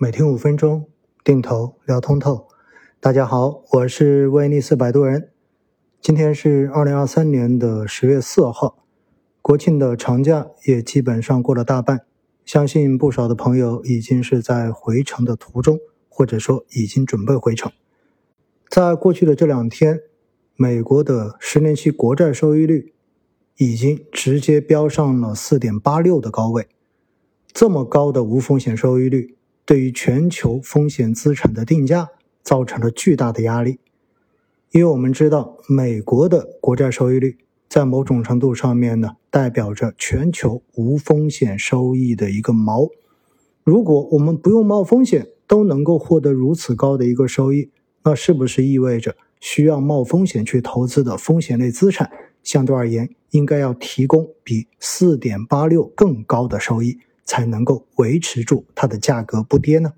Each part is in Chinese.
每天五分钟，定投聊通透。大家好，我是威尼斯摆渡人。今天是二零二三年的十月四号，国庆的长假也基本上过了大半，相信不少的朋友已经是在回程的途中，或者说已经准备回程。在过去的这两天，美国的十年期国债收益率已经直接飙上了四点八六的高位，这么高的无风险收益率。对于全球风险资产的定价造成了巨大的压力，因为我们知道，美国的国债收益率在某种程度上面呢，代表着全球无风险收益的一个锚。如果我们不用冒风险都能够获得如此高的一个收益，那是不是意味着需要冒风险去投资的风险类资产，相对而言应该要提供比四点八六更高的收益？才能够维持住它的价格不跌呢？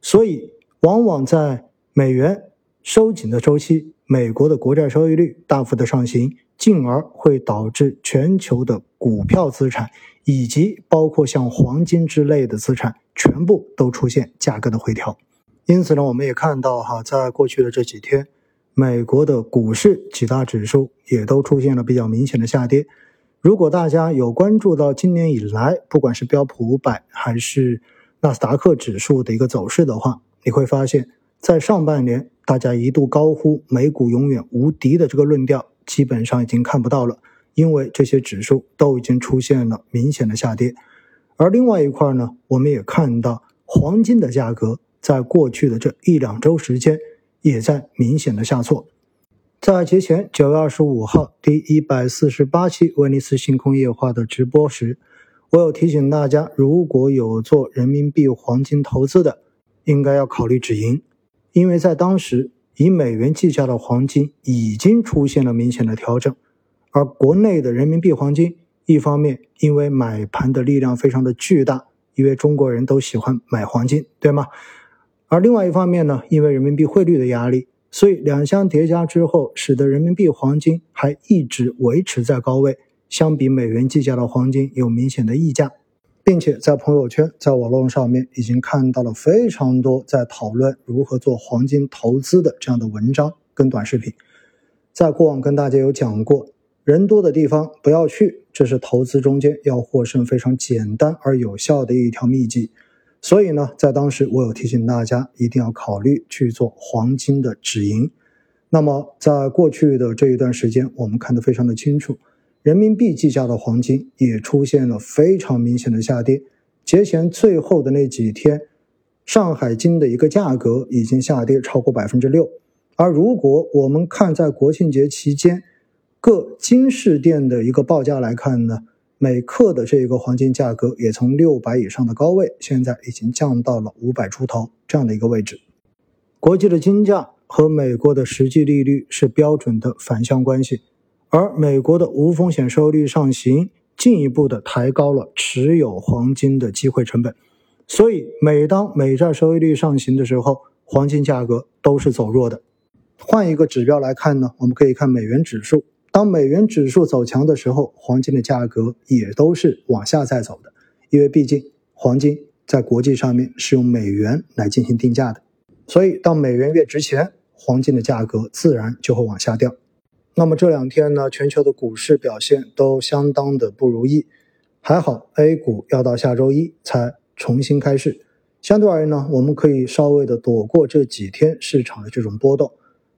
所以，往往在美元收紧的周期，美国的国债收益率大幅的上行，进而会导致全球的股票资产以及包括像黄金之类的资产全部都出现价格的回调。因此呢，我们也看到哈，在过去的这几天，美国的股市几大指数也都出现了比较明显的下跌。如果大家有关注到今年以来，不管是标普五百还是纳斯达克指数的一个走势的话，你会发现，在上半年大家一度高呼美股永远无敌的这个论调，基本上已经看不到了，因为这些指数都已经出现了明显的下跌。而另外一块呢，我们也看到黄金的价格在过去的这一两周时间也在明显的下挫。在节前九月二十五号第一百四十八期威尼斯星空夜话的直播时，我有提醒大家，如果有做人民币黄金投资的，应该要考虑止盈，因为在当时以美元计价的黄金已经出现了明显的调整，而国内的人民币黄金，一方面因为买盘的力量非常的巨大，因为中国人都喜欢买黄金，对吗？而另外一方面呢，因为人民币汇率的压力。所以两相叠加之后，使得人民币黄金还一直维持在高位，相比美元计价的黄金有明显的溢价，并且在朋友圈、在网络上面已经看到了非常多在讨论如何做黄金投资的这样的文章跟短视频。在过往跟大家有讲过，人多的地方不要去，这是投资中间要获胜非常简单而有效的一条秘籍。所以呢，在当时我有提醒大家，一定要考虑去做黄金的止盈。那么，在过去的这一段时间，我们看得非常的清楚，人民币计价的黄金也出现了非常明显的下跌。节前最后的那几天，上海金的一个价格已经下跌超过百分之六。而如果我们看在国庆节期间各金饰店的一个报价来看呢？每克的这个黄金价格也从六百以上的高位，现在已经降到了五百出头这样的一个位置。国际的金价和美国的实际利率是标准的反向关系，而美国的无风险收益率上行，进一步的抬高了持有黄金的机会成本。所以，每当美债收益率上行的时候，黄金价格都是走弱的。换一个指标来看呢，我们可以看美元指数。当美元指数走强的时候，黄金的价格也都是往下再走的，因为毕竟黄金在国际上面是用美元来进行定价的，所以当美元越值钱，黄金的价格自然就会往下掉。那么这两天呢，全球的股市表现都相当的不如意，还好 A 股要到下周一才重新开市，相对而言呢，我们可以稍微的躲过这几天市场的这种波动。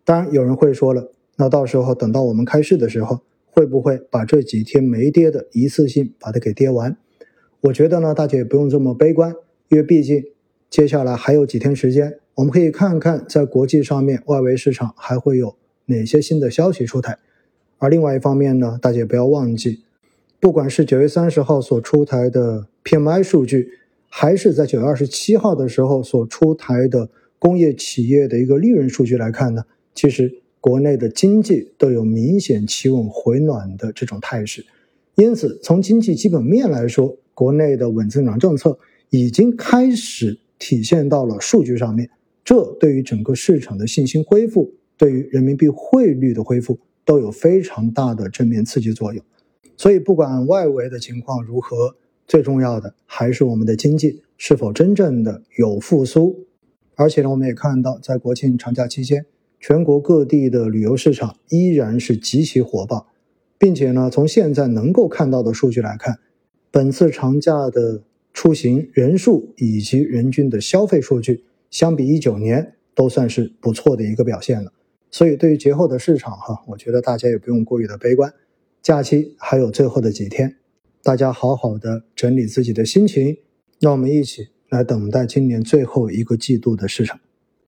当然，有人会说了。那到时候等到我们开市的时候，会不会把这几天没跌的一次性把它给跌完？我觉得呢，大家也不用这么悲观，因为毕竟接下来还有几天时间，我们可以看看在国际上面外围市场还会有哪些新的消息出台。而另外一方面呢，大家也不要忘记，不管是九月三十号所出台的 PMI 数据，还是在九月二十七号的时候所出台的工业企业的一个利润数据来看呢，其实。国内的经济都有明显企稳回暖的这种态势，因此从经济基本面来说，国内的稳增长政策已经开始体现到了数据上面。这对于整个市场的信心恢复，对于人民币汇率的恢复都有非常大的正面刺激作用。所以，不管外围的情况如何，最重要的还是我们的经济是否真正的有复苏。而且呢，我们也看到，在国庆长假期间，全国各地的旅游市场依然是极其火爆，并且呢，从现在能够看到的数据来看，本次长假的出行人数以及人均的消费数据，相比一九年都算是不错的一个表现了。所以，对于节后的市场哈，我觉得大家也不用过于的悲观。假期还有最后的几天，大家好好的整理自己的心情，让我们一起来等待今年最后一个季度的市场。